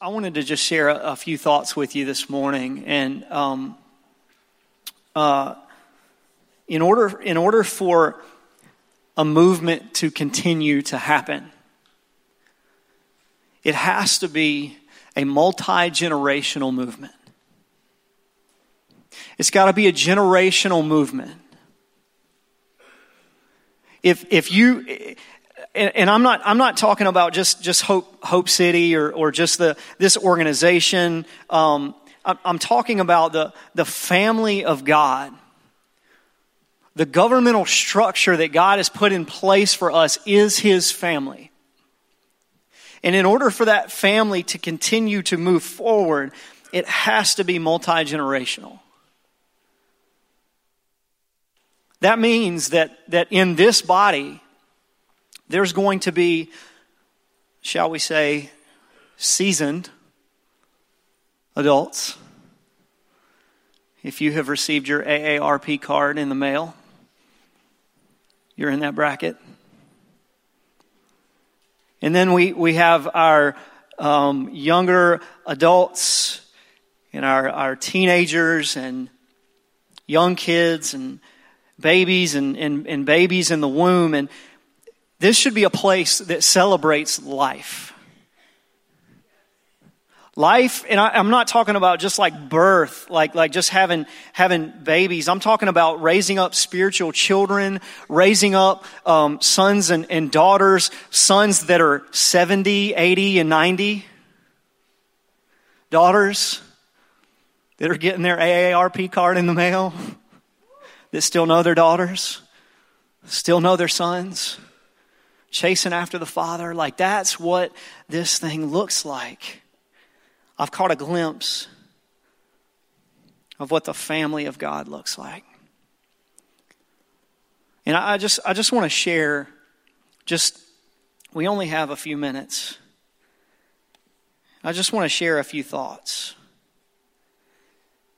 I wanted to just share a, a few thoughts with you this morning, and um, uh, in order in order for a movement to continue to happen, it has to be a multi generational movement. It's got to be a generational movement. If if you and, and, I'm not I'm not talking about just just Hope Hope City or or just the this organization. Um, I'm, I'm talking about the the family of God. The governmental structure that God has put in place for us is His family. And in order for that family to continue to move forward, it has to be multi generational. That means that, that in this body, there's going to be, shall we say, seasoned adults. If you have received your AARP card in the mail, you're in that bracket. And then we, we have our um, younger adults and our, our teenagers and young kids and babies and, and, and babies in the womb. And this should be a place that celebrates life. Life, and I, am not talking about just like birth, like, like just having, having babies. I'm talking about raising up spiritual children, raising up um, sons and, and daughters, sons that are 70, 80, and 90. Daughters that are getting their AARP card in the mail, that still know their daughters, still know their sons, chasing after the Father. Like that's what this thing looks like. I've caught a glimpse of what the family of God looks like. And I just, I just want to share, just, we only have a few minutes. I just want to share a few thoughts.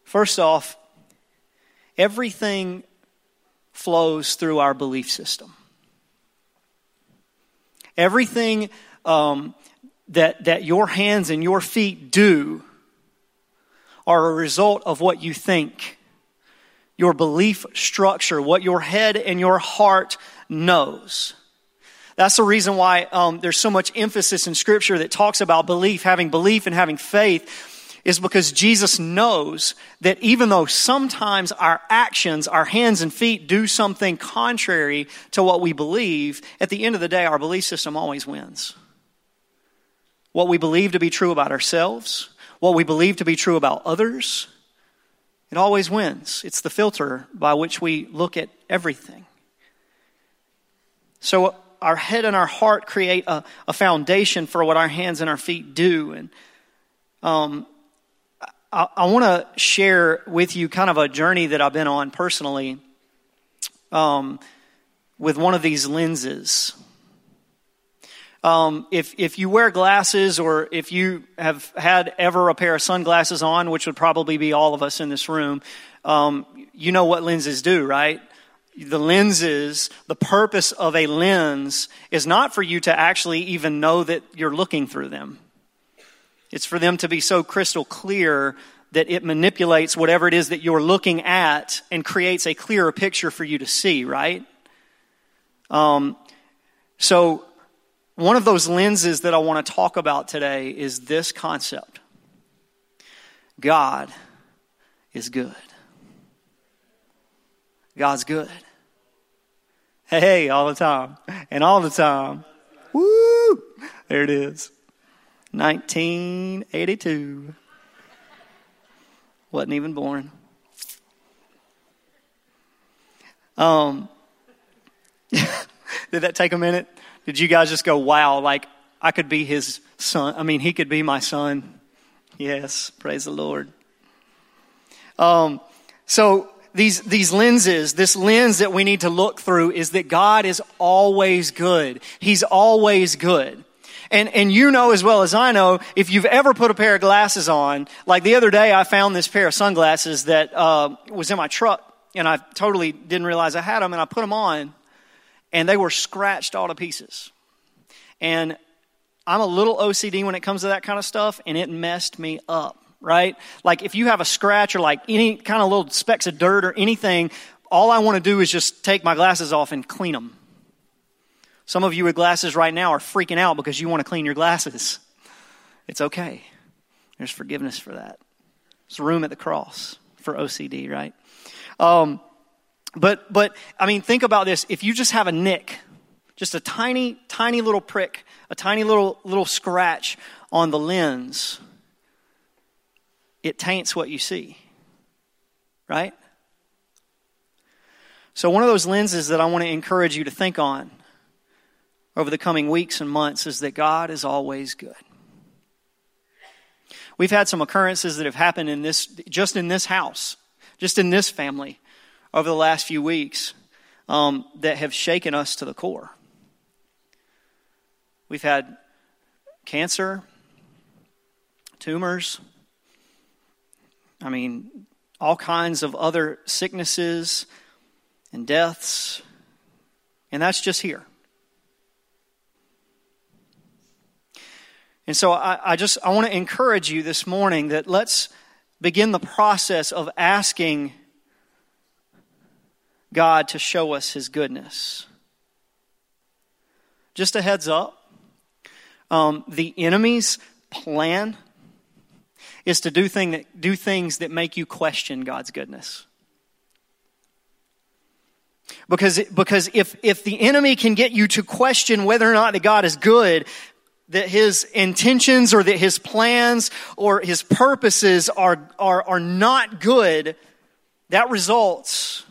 First off, everything flows through our belief system. Everything um, that, that your hands and your feet do are a result of what you think, your belief structure, what your head and your heart knows. That's the reason why um, there's so much emphasis in Scripture that talks about belief, having belief and having faith, is because Jesus knows that even though sometimes our actions, our hands and feet do something contrary to what we believe, at the end of the day, our belief system always wins what we believe to be true about ourselves, what we believe to be true about others, it always wins. It's the filter by which we look at everything. So our head and our heart create a, a foundation for what our hands and our feet do. And um, I, I want to share with you kind of a journey that I've been on personally um, with one of these lenses. Um, if, if you wear glasses or if you have had ever a pair of sunglasses on, which would probably be all of us in this room, um, you know what lenses do, right? The lenses, the purpose of a lens is not for you to actually even know that you're looking through them. It's for them to be so crystal clear that it manipulates whatever it is that you're looking at and creates a clearer picture for you to see, right? Um, so one of those lenses that I want to talk about today is this concept God is good. God's good. Hey, all the time. And all the time. Woo! There it is. 1982. Wasn't even born. Um, did that take a minute? Did you guys just go, wow, like I could be his son? I mean, he could be my son. Yes, praise the Lord. Um, so these, these lenses, this lens that we need to look through is that God is always good. He's always good. And, and you know as well as I know, if you've ever put a pair of glasses on, like the other day I found this pair of sunglasses that uh, was in my truck and I totally didn't realize I had them and I put them on and they were scratched all to pieces. And I'm a little OCD when it comes to that kind of stuff, and it messed me up, right? Like if you have a scratch or like any kind of little specks of dirt or anything, all I want to do is just take my glasses off and clean them. Some of you with glasses right now are freaking out because you want to clean your glasses. It's okay. There's forgiveness for that. There's room at the cross for OCD, right? Um, but, but, I mean, think about this. If you just have a nick, just a tiny, tiny little prick, a tiny little, little scratch on the lens, it taints what you see, right? So, one of those lenses that I want to encourage you to think on over the coming weeks and months is that God is always good. We've had some occurrences that have happened in this, just in this house, just in this family over the last few weeks um, that have shaken us to the core. We've had cancer, tumors, I mean, all kinds of other sicknesses and deaths, and that's just here. And so I, I just I want to encourage you this morning that let's begin the process of asking God to show us his goodness. Just a heads up um, the enemy's plan is to do, thing that, do things that make you question God's goodness. Because, because if, if the enemy can get you to question whether or not that God is good, that his intentions or that his plans or his purposes are, are, are not good, that results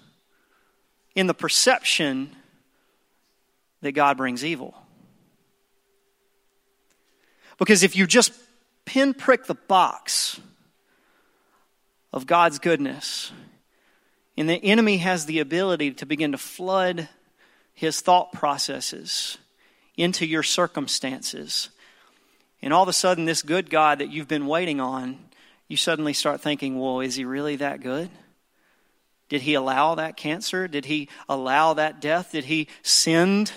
in the perception that God brings evil. Because if you just pinprick the box of God's goodness, and the enemy has the ability to begin to flood his thought processes into your circumstances. And all of a sudden, this good God that you've been waiting on, you suddenly start thinking, well, is he really that good? Did he allow that cancer? Did he allow that death? Did he send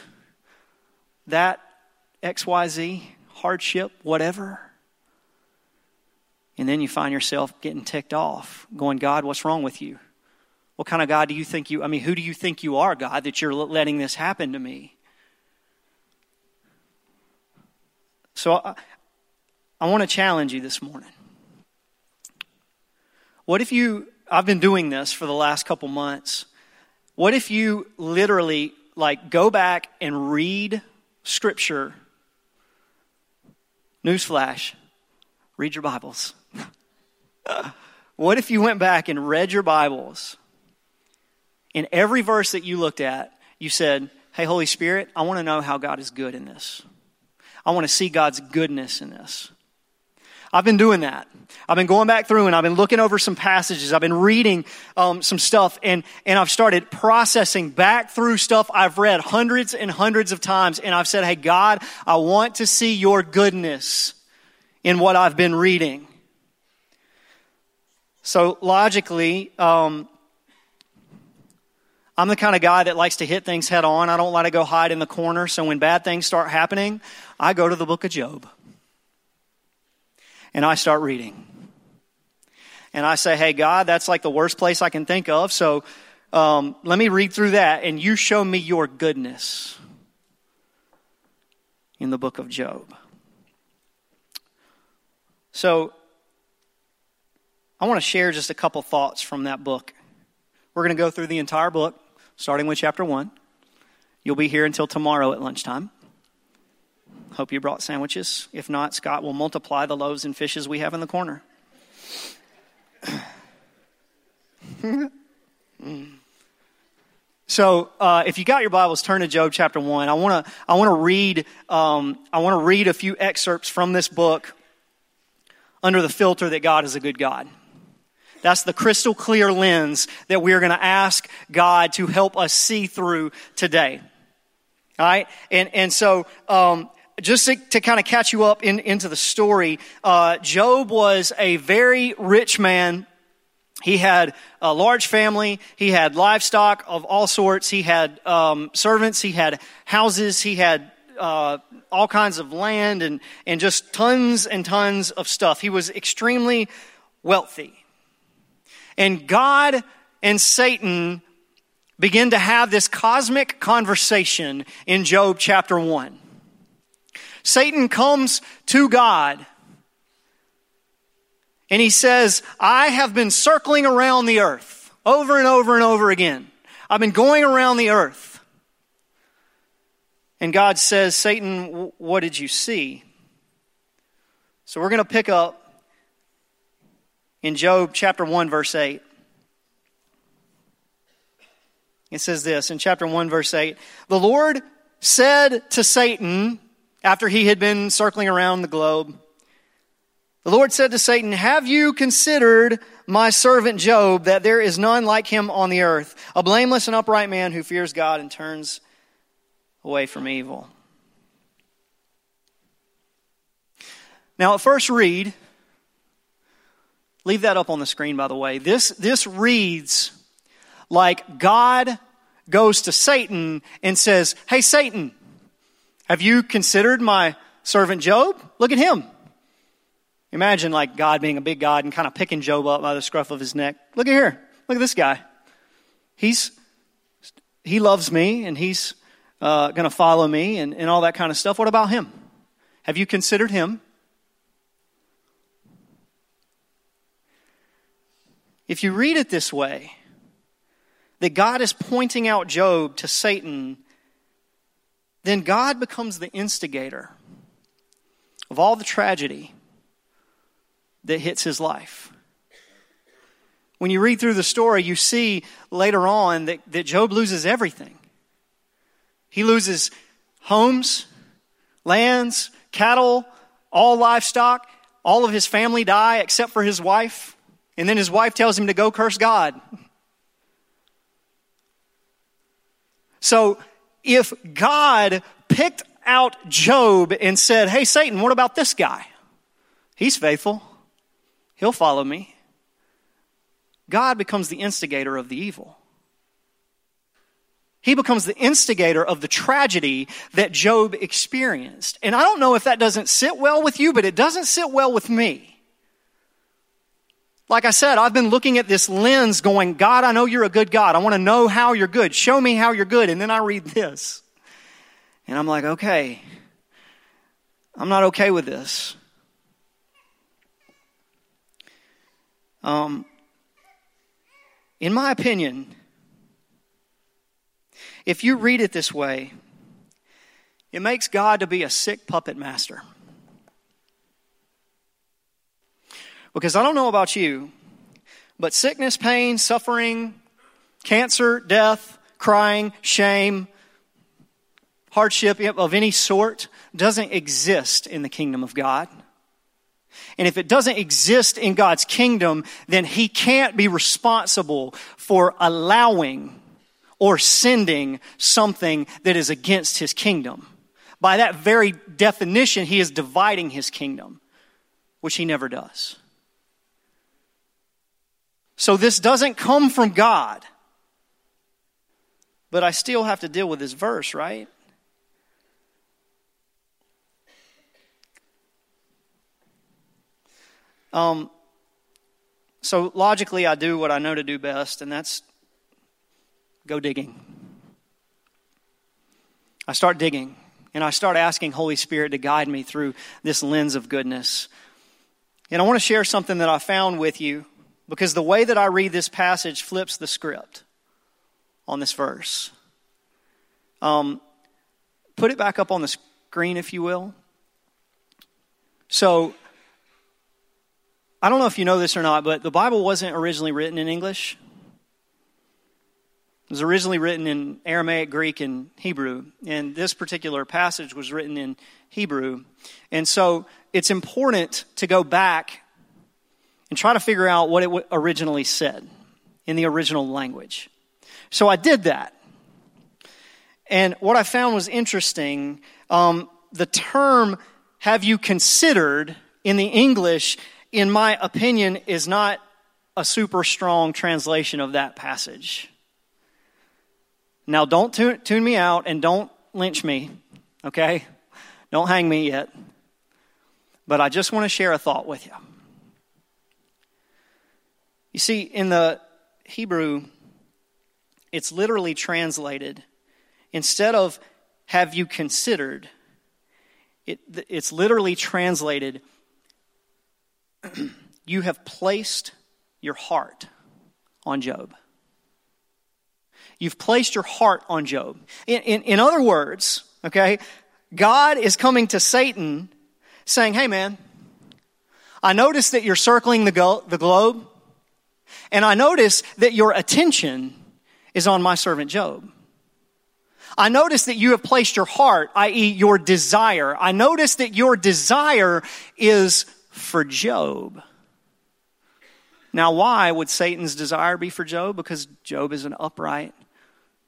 that XYZ hardship, whatever? And then you find yourself getting ticked off, going, God, what's wrong with you? What kind of God do you think you, I mean, who do you think you are, God, that you're letting this happen to me? So I, I want to challenge you this morning. What if you, I've been doing this for the last couple months. What if you literally like go back and read scripture? Newsflash, read your Bibles. what if you went back and read your Bibles? In every verse that you looked at, you said, Hey, Holy Spirit, I want to know how God is good in this. I want to see God's goodness in this. I've been doing that. I've been going back through and I've been looking over some passages. I've been reading um, some stuff and, and I've started processing back through stuff I've read hundreds and hundreds of times. And I've said, Hey, God, I want to see your goodness in what I've been reading. So logically, um, I'm the kind of guy that likes to hit things head on. I don't like to go hide in the corner. So when bad things start happening, I go to the book of Job. And I start reading. And I say, hey, God, that's like the worst place I can think of. So um, let me read through that and you show me your goodness in the book of Job. So I want to share just a couple thoughts from that book. We're going to go through the entire book starting with chapter 1. You'll be here until tomorrow at lunchtime. Hope you brought sandwiches. If not, Scott will multiply the loaves and fishes we have in the corner. so, uh, if you got your Bibles, turn to Job chapter one. I want to I want to read um, I want to read a few excerpts from this book under the filter that God is a good God. That's the crystal clear lens that we are going to ask God to help us see through today. All right? And, and so, um, just to, to, kind of catch you up in, into the story, uh, Job was a very rich man. He had a large family. He had livestock of all sorts. He had um, servants. He had houses. He had uh, all kinds of land and, and just tons and tons of stuff. He was extremely wealthy. And God and Satan begin to have this cosmic conversation in Job chapter 1. Satan comes to God and he says, I have been circling around the earth over and over and over again. I've been going around the earth. And God says, Satan, what did you see? So we're going to pick up in Job chapter 1, verse 8. It says this in chapter 1, verse 8 The Lord said to Satan, after he had been circling around the globe, the Lord said to Satan, Have you considered my servant Job, that there is none like him on the earth, a blameless and upright man who fears God and turns away from evil? Now, at first read, leave that up on the screen, by the way. This, this reads like God goes to Satan and says, Hey, Satan, have you considered my servant Job? Look at him. Imagine like God being a big God and kind of picking Job up by the scruff of his neck. Look at here. Look at this guy. He's, he loves me and he's uh, going to follow me and, and all that kind of stuff. What about him? Have you considered him? If you read it this way, that God is pointing out Job to Satan, then God becomes the instigator of all the tragedy that hits his life. When you read through the story, you see later on that, that Job loses everything. He loses homes, lands, cattle, all livestock. All of his family die except for his wife. And then his wife tells him to go curse God. So if God picked out Job and said, Hey, Satan, what about this guy? He's faithful, he'll follow me. God becomes the instigator of the evil. He becomes the instigator of the tragedy that Job experienced. And I don't know if that doesn't sit well with you, but it doesn't sit well with me. Like I said, I've been looking at this lens going, God, I know you're a good God. I want to know how you're good. Show me how you're good. And then I read this. And I'm like, okay, I'm not okay with this. Um, in my opinion, if you read it this way, it makes God to be a sick puppet master. Because I don't know about you, but sickness, pain, suffering, cancer, death, crying, shame, hardship of any sort doesn't exist in the kingdom of God. And if it doesn't exist in God's kingdom, then He can't be responsible for allowing or sending something that is against His kingdom. By that very definition, He is dividing His kingdom, which He never does. So this doesn't come from God. But I still have to deal with this verse, right? Um, so logically, I do what I know to do best, and that's go digging. I start digging, and I start asking Holy Spirit to guide me through this lens of goodness. And I want to share something that I found with you because the way that I read this passage flips the script on this verse. Um, put it back up on the screen, if you will. So, I don't know if you know this or not, but the Bible wasn't originally written in English. It was originally written in Aramaic, Greek, and Hebrew. And this particular passage was written in Hebrew. And so it's important to go back and try to figure out what it originally said in the original language. So I did that. And what I found was interesting. Um, the term, have you considered, in the English, in my opinion, is not a super strong translation of that passage. Now, don't tune, tune me out and don't lynch me, okay? Don't hang me yet. But I just want to share a thought with you. You see, in the Hebrew, it's literally translated, instead of have you considered, it, it's literally translated, you have placed your heart on Job. You've placed your heart on Job. In, in, in other words, okay, God is coming to Satan saying, Hey man, I notice that you're circling the, go- the globe, and I notice that your attention is on my servant Job. I notice that you have placed your heart, i.e., your desire. I notice that your desire is for Job. Now, why would Satan's desire be for Job? Because Job is an upright,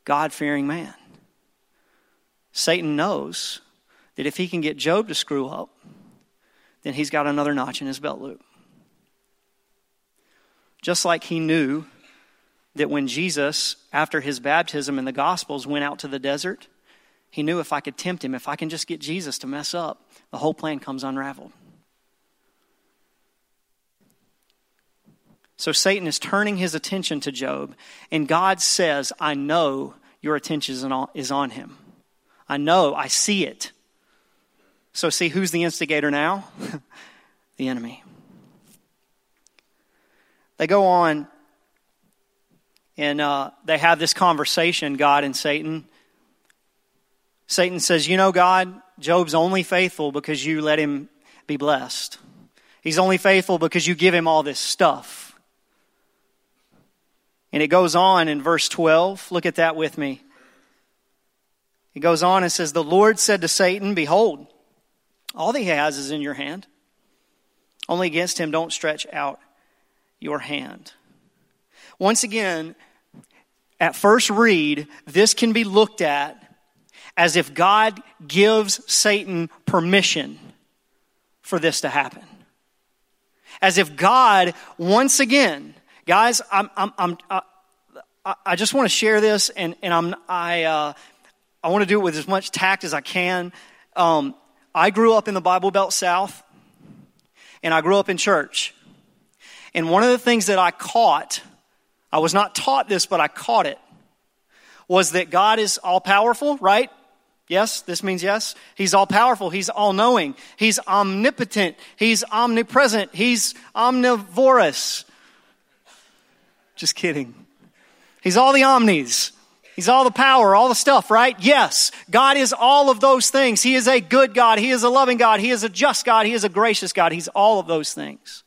God fearing man. Satan knows that if he can get Job to screw up, then he's got another notch in his belt loop. Just like he knew that when Jesus, after his baptism in the Gospels, went out to the desert, he knew if I could tempt him, if I can just get Jesus to mess up, the whole plan comes unraveled. So Satan is turning his attention to Job, and God says, I know your attention is on him. I know, I see it. So, see, who's the instigator now? the enemy. They go on and uh, they have this conversation, God and Satan. Satan says, You know, God, Job's only faithful because you let him be blessed. He's only faithful because you give him all this stuff. And it goes on in verse 12. Look at that with me. It goes on and says, The Lord said to Satan, Behold, all that he has is in your hand. Only against him don't stretch out your hand. Once again, at first read, this can be looked at as if God gives Satan permission for this to happen. As if God, once again, guys, I'm, I'm, I'm, I, I just want to share this, and, and I'm, I, uh, I want to do it with as much tact as I can. Um, I grew up in the Bible Belt South, and I grew up in church. And one of the things that I caught I was not taught this, but I caught it, was that God is all powerful, right? Yes, this means yes. He's all powerful. He's all knowing. He's omnipotent. He's omnipresent. He's omnivorous. Just kidding. He's all the omnis. He's all the power, all the stuff, right? Yes, God is all of those things. He is a good God. He is a loving God. He is a just God. He is a gracious God. He's all of those things.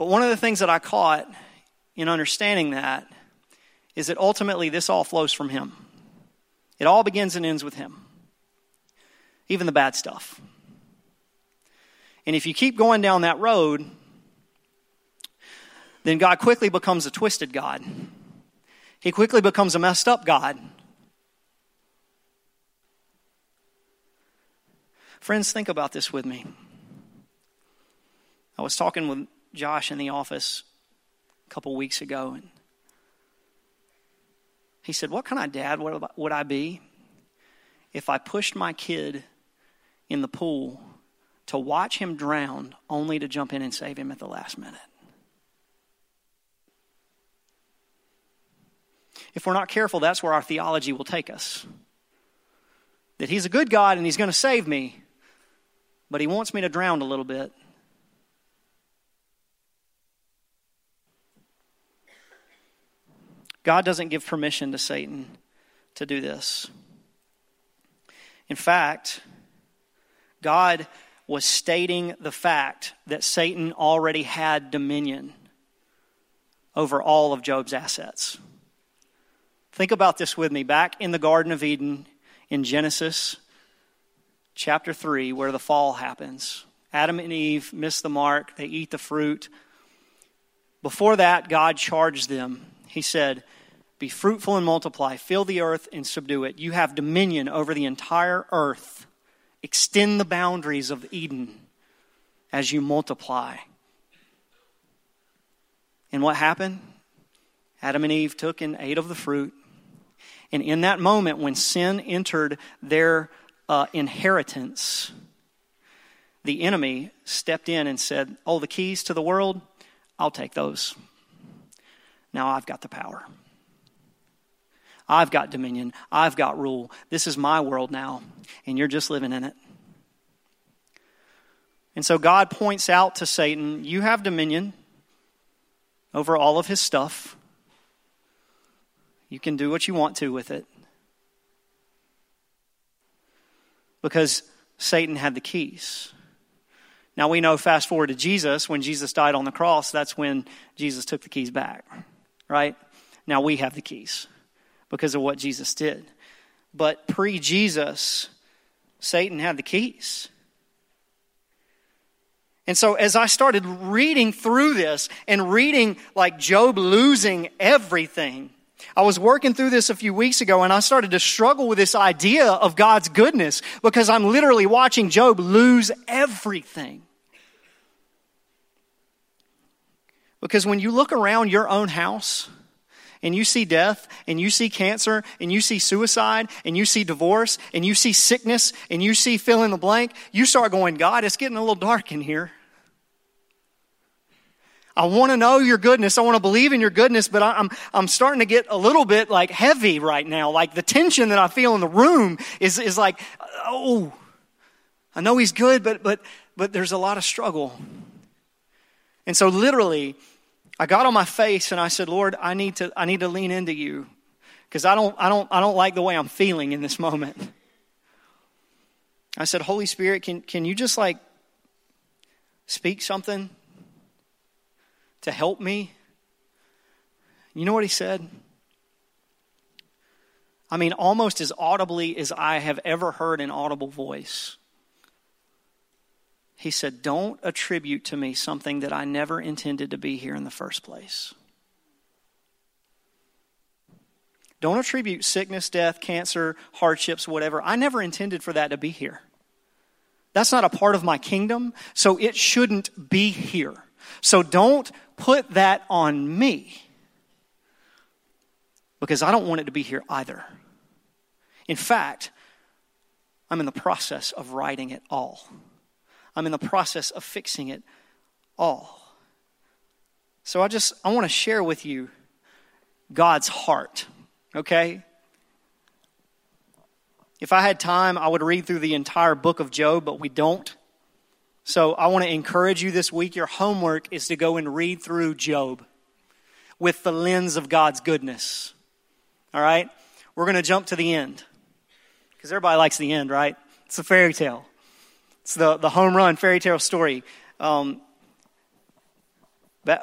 But one of the things that I caught in understanding that is that ultimately this all flows from Him. It all begins and ends with Him, even the bad stuff. And if you keep going down that road, then God quickly becomes a twisted God. He quickly becomes a messed up God. Friends, think about this with me. I was talking with Josh in the office a couple weeks ago, and he said, What kind of dad would I be if I pushed my kid in the pool to watch him drown only to jump in and save him at the last minute? If we're not careful, that's where our theology will take us. That he's a good God and he's going to save me, but he wants me to drown a little bit God doesn't give permission to Satan to do this. In fact, God was stating the fact that Satan already had dominion over all of Job's assets. Think about this with me. Back in the Garden of Eden in Genesis chapter 3, where the fall happens, Adam and Eve miss the mark, they eat the fruit. Before that, God charged them he said, Be fruitful and multiply, fill the earth and subdue it. You have dominion over the entire earth. Extend the boundaries of Eden as you multiply. And what happened? Adam and Eve took and ate of the fruit. And in that moment, when sin entered their uh, inheritance, the enemy stepped in and said, Oh, the keys to the world, I'll take those. Now I've got the power. I've got dominion. I've got rule. This is my world now, and you're just living in it. And so God points out to Satan, You have dominion over all of his stuff. You can do what you want to with it. Because Satan had the keys. Now we know, fast forward to Jesus, when Jesus died on the cross, that's when Jesus took the keys back, right? Now we have the keys because of what Jesus did. But pre Jesus, Satan had the keys. And so, as I started reading through this and reading like Job losing everything, I was working through this a few weeks ago and I started to struggle with this idea of God's goodness because I'm literally watching Job lose everything. Because when you look around your own house and you see death and you see cancer and you see suicide and you see divorce and you see sickness and you see fill in the blank, you start going, God, it's getting a little dark in here. I want to know your goodness. I want to believe in your goodness, but I'm, I'm starting to get a little bit like heavy right now. Like the tension that I feel in the room is, is like, oh, I know he's good, but, but, but there's a lot of struggle. And so literally, I got on my face and I said, Lord, I need to, I need to lean into you because I don't, I don't, I don't like the way I'm feeling in this moment. I said, Holy Spirit, can, can you just like speak something to help me? You know what he said? I mean, almost as audibly as I have ever heard an audible voice. He said, Don't attribute to me something that I never intended to be here in the first place. Don't attribute sickness, death, cancer, hardships, whatever. I never intended for that to be here. That's not a part of my kingdom, so it shouldn't be here. So don't put that on me because I don't want it to be here either. In fact, I'm in the process of righting it all. I'm in the process of fixing it all. So I just I want to share with you God's heart, okay? If I had time, I would read through the entire book of Job, but we don't. So I want to encourage you this week. Your homework is to go and read through Job with the lens of God's goodness. All right? We're going to jump to the end because everybody likes the end, right? It's a fairy tale, it's the, the home run fairy tale story. Um,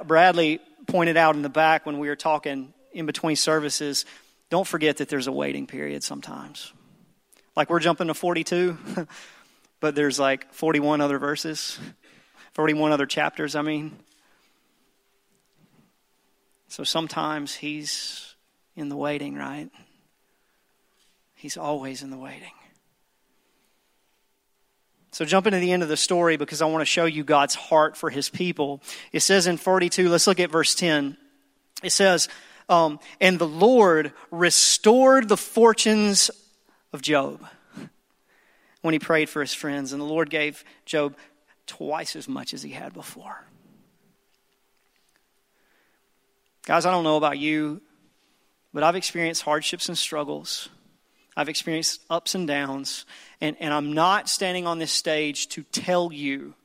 Bradley pointed out in the back when we were talking in between services don't forget that there's a waiting period sometimes. Like we're jumping to 42. but there's like 41 other verses, 41 other chapters, I mean. So sometimes he's in the waiting, right? He's always in the waiting. So, jumping to the end of the story because I want to show you God's heart for his people. It says in 42, let's look at verse 10. It says, um, And the Lord restored the fortunes of Job when he prayed for his friends, and the Lord gave Job twice as much as he had before. Guys, I don't know about you, but I've experienced hardships and struggles. I've experienced ups and downs, and, and I'm not standing on this stage to tell you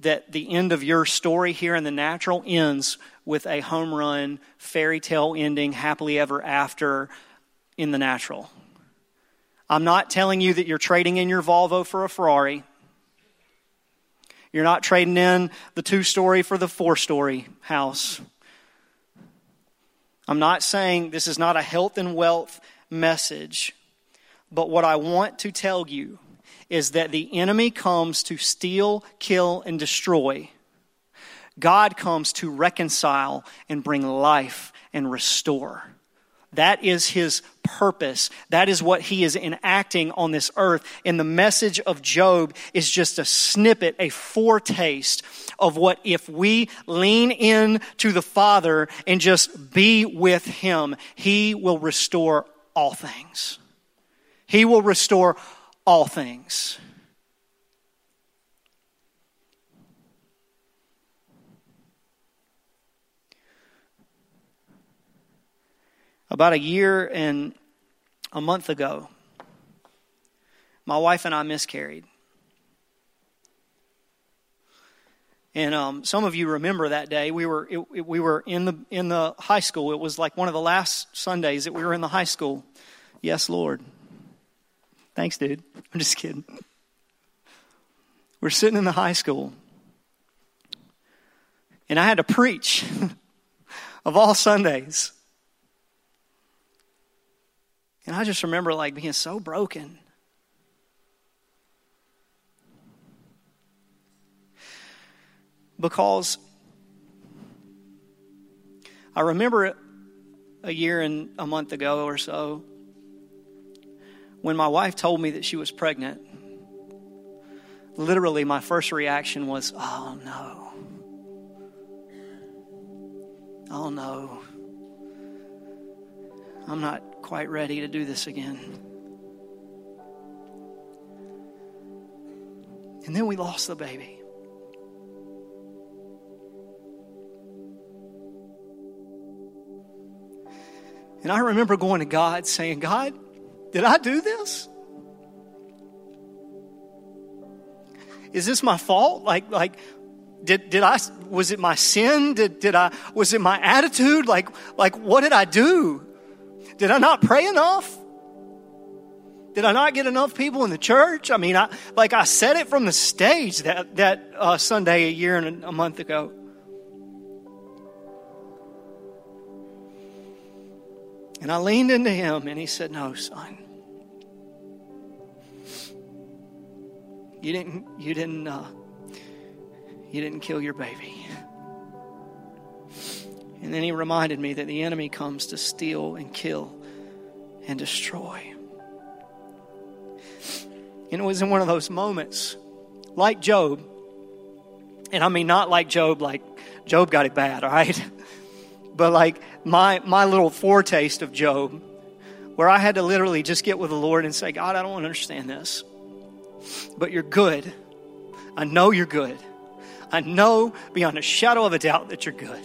that the end of your story here in the natural ends with a home run, fairy tale ending, happily ever after in the natural. I'm not telling you that you're trading in your Volvo for a Ferrari. You're not trading in the two story for the four story house. I'm not saying this is not a health and wealth message, but what I want to tell you is that the enemy comes to steal, kill, and destroy. God comes to reconcile and bring life and restore. That is his purpose. That is what he is enacting on this earth. And the message of Job is just a snippet, a foretaste of what if we lean in to the Father and just be with him, he will restore all things. He will restore all things. About a year and a month ago, my wife and I miscarried. And um, some of you remember that day. We were it, it, we were in the in the high school. It was like one of the last Sundays that we were in the high school. Yes, Lord. Thanks, dude. I'm just kidding. We're sitting in the high school, and I had to preach of all Sundays. And I just remember like being so broken. Because I remember a year and a month ago or so when my wife told me that she was pregnant. Literally, my first reaction was, oh no. Oh no. I'm not quite ready to do this again. And then we lost the baby. And I remember going to God saying, God, did I do this? Is this my fault? Like, like, did, did I, was it my sin? Did, did I, was it my attitude? Like, like, what did I do? Did I not pray enough? Did I not get enough people in the church? I mean, I, like I said it from the stage that, that uh, Sunday a year and a month ago. And I leaned into him and he said, No, son. You didn't, you didn't, uh, you didn't kill your baby. And then he reminded me that the enemy comes to steal and kill and destroy. And it was in one of those moments, like Job, and I mean not like Job, like Job got it bad, all right? But like my my little foretaste of Job, where I had to literally just get with the Lord and say, God, I don't understand this. But you're good. I know you're good. I know beyond a shadow of a doubt that you're good.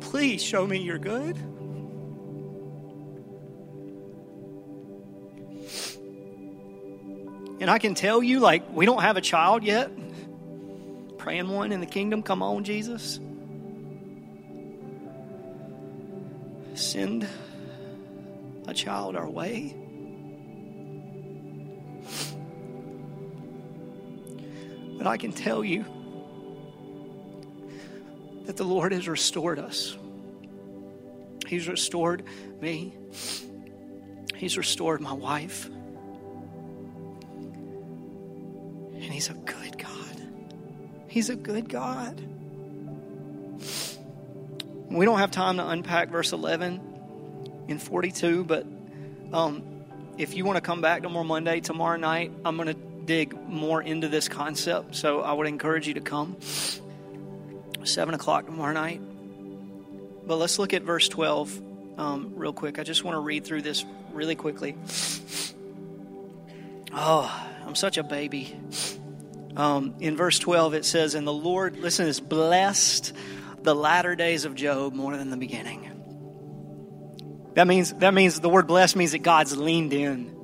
Please show me you're good. And I can tell you, like, we don't have a child yet. Praying one in the kingdom. Come on, Jesus. Send a child our way. But I can tell you that the Lord has restored us. He's restored me. He's restored my wife. He's a good God. We don't have time to unpack verse 11 in 42, but um, if you want to come back tomorrow Monday, tomorrow night, I'm going to dig more into this concept. So I would encourage you to come. 7 o'clock tomorrow night. But let's look at verse 12 um, real quick. I just want to read through this really quickly. Oh, I'm such a baby. Um, in verse 12, it says, And the Lord, listen, is blessed the latter days of Job more than the beginning. That means, that means the word blessed means that God's leaned in.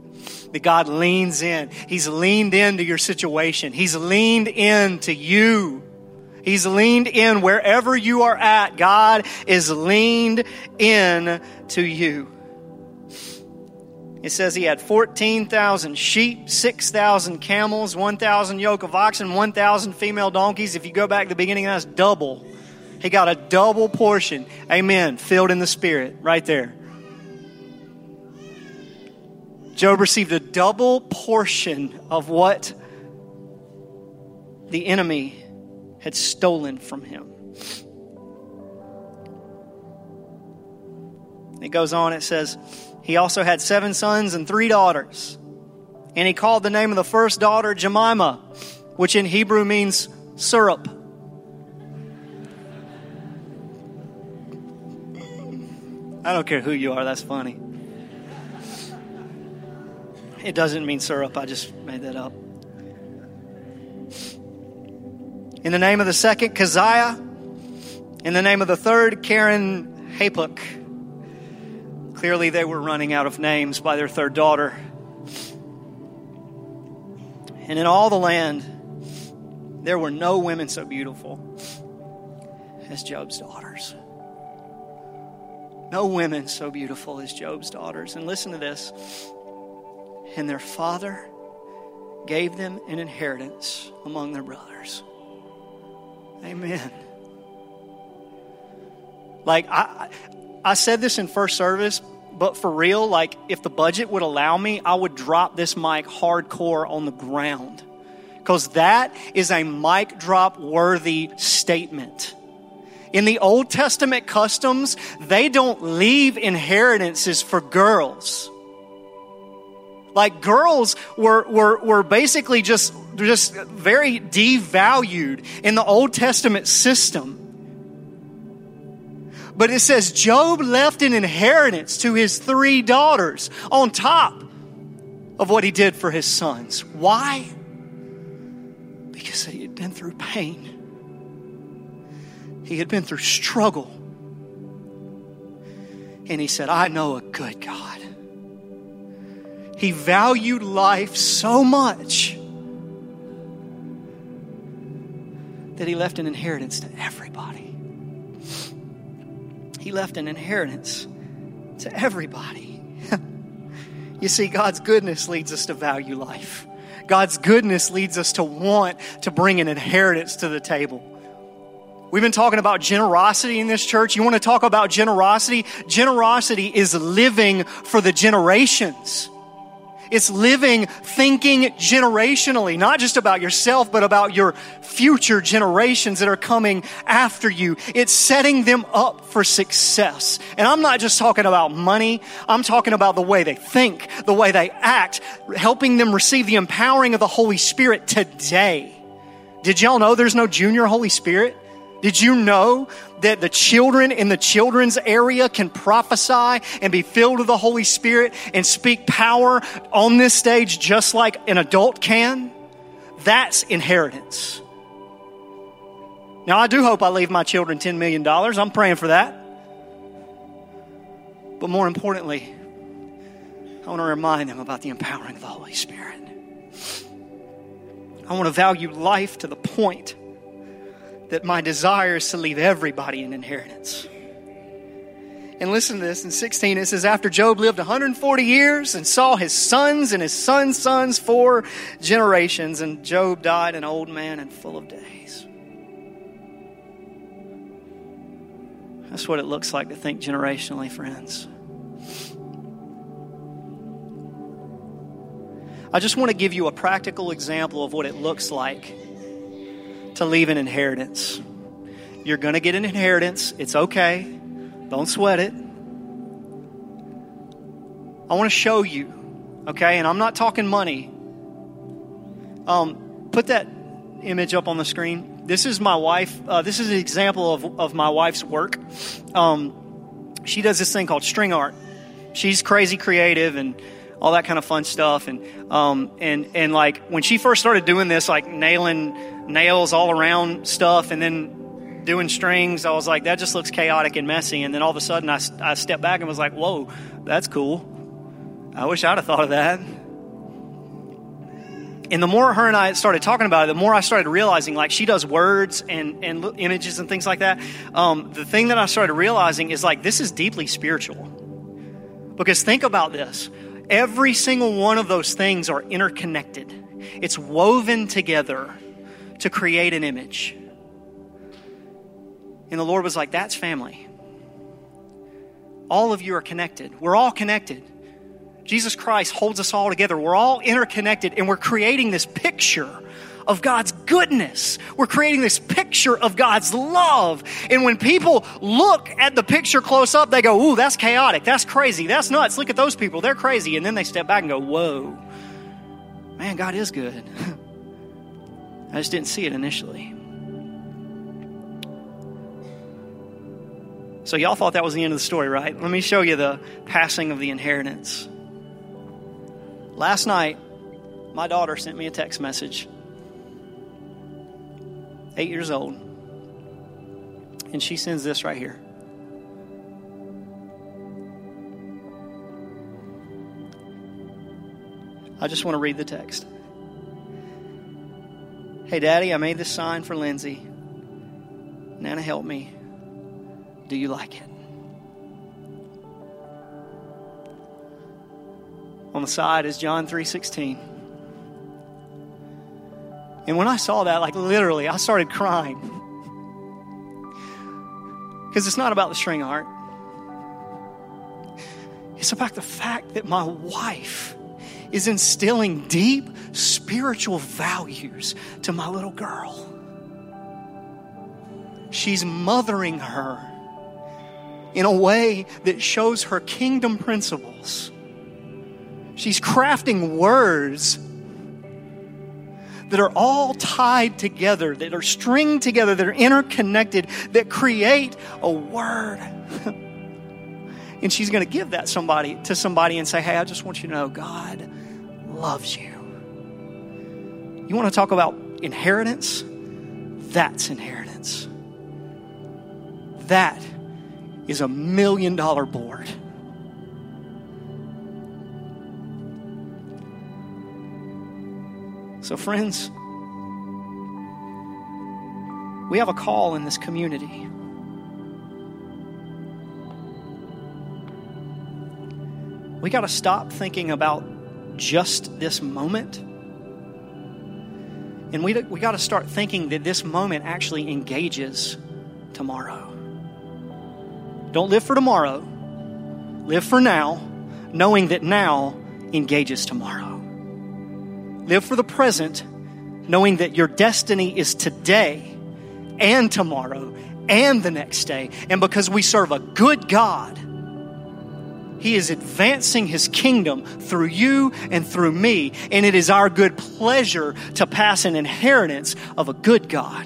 That God leans in. He's leaned into your situation. He's leaned into you. He's leaned in wherever you are at. God is leaned in to you. It says he had 14,000 sheep, 6,000 camels, 1,000 yoke of oxen, 1,000 female donkeys. If you go back to the beginning, that's double. He got a double portion. Amen. Filled in the Spirit right there. Job received a double portion of what the enemy had stolen from him. It goes on, it says, He also had seven sons and three daughters. And he called the name of the first daughter Jemima, which in Hebrew means syrup. I don't care who you are, that's funny. It doesn't mean syrup, I just made that up. In the name of the second, Keziah. In the name of the third, Keren-happuch. Clearly, they were running out of names by their third daughter. And in all the land, there were no women so beautiful as Job's daughters. No women so beautiful as Job's daughters. And listen to this. And their father gave them an inheritance among their brothers. Amen. Like I I said this in first service, but for real, like if the budget would allow me, I would drop this mic hardcore on the ground. Because that is a mic drop worthy statement. In the Old Testament customs, they don't leave inheritances for girls. Like girls were, were, were basically just, just very devalued in the Old Testament system. But it says Job left an inheritance to his three daughters on top of what he did for his sons. Why? Because he had been through pain. He had been through struggle. And he said, I know a good God. He valued life so much that he left an inheritance to everybody. He left an inheritance to everybody. you see, God's goodness leads us to value life. God's goodness leads us to want to bring an inheritance to the table. We've been talking about generosity in this church. You want to talk about generosity? Generosity is living for the generations. It's living, thinking generationally, not just about yourself, but about your future generations that are coming after you. It's setting them up for success. And I'm not just talking about money. I'm talking about the way they think, the way they act, helping them receive the empowering of the Holy Spirit today. Did y'all know there's no junior Holy Spirit? Did you know that the children in the children's area can prophesy and be filled with the Holy Spirit and speak power on this stage just like an adult can? That's inheritance. Now, I do hope I leave my children $10 million. I'm praying for that. But more importantly, I want to remind them about the empowering of the Holy Spirit. I want to value life to the point that my desire is to leave everybody an inheritance. And listen to this in 16, it says, After Job lived 140 years and saw his sons and his sons' sons four generations, and Job died an old man and full of days. That's what it looks like to think generationally, friends. I just want to give you a practical example of what it looks like to leave an inheritance. You're going to get an inheritance. It's okay. Don't sweat it. I want to show you, okay? And I'm not talking money. Um, put that image up on the screen. This is my wife. Uh, this is an example of, of my wife's work. Um, she does this thing called string art. She's crazy creative and all that kind of fun stuff. And um, and and like when she first started doing this, like nailing nails all around stuff and then doing strings, I was like, that just looks chaotic and messy. And then all of a sudden, I, I stepped back and was like, whoa, that's cool. I wish I'd have thought of that. And the more her and I started talking about it, the more I started realizing, like, she does words and, and images and things like that. Um, the thing that I started realizing is, like, this is deeply spiritual. Because think about this every single one of those things are interconnected, it's woven together to create an image. And the Lord was like, That's family. All of you are connected. We're all connected. Jesus Christ holds us all together. We're all interconnected, and we're creating this picture of God's goodness. We're creating this picture of God's love. And when people look at the picture close up, they go, Ooh, that's chaotic. That's crazy. That's nuts. Look at those people. They're crazy. And then they step back and go, Whoa, man, God is good. I just didn't see it initially. So, y'all thought that was the end of the story, right? Let me show you the passing of the inheritance. Last night, my daughter sent me a text message, eight years old, and she sends this right here. I just want to read the text. Hey, Daddy, I made this sign for Lindsay. Nana, help me. Do you like it? On the side is John 3:16. And when I saw that, like literally, I started crying. Because it's not about the string art. It's about the fact that my wife is instilling deep spiritual values to my little girl. She's mothering her in a way that shows her kingdom principles. She's crafting words that are all tied together, that are stringed together, that are interconnected, that create a word. and she's going to give that somebody to somebody and say, "Hey, I just want you to know God loves you." You want to talk about inheritance? That's inheritance. That is a million dollar board. So, friends, we have a call in this community. We got to stop thinking about just this moment. And we, we got to start thinking that this moment actually engages tomorrow. Don't live for tomorrow. Live for now, knowing that now engages tomorrow. Live for the present, knowing that your destiny is today and tomorrow and the next day. And because we serve a good God, He is advancing His kingdom through you and through me. And it is our good pleasure to pass an inheritance of a good God.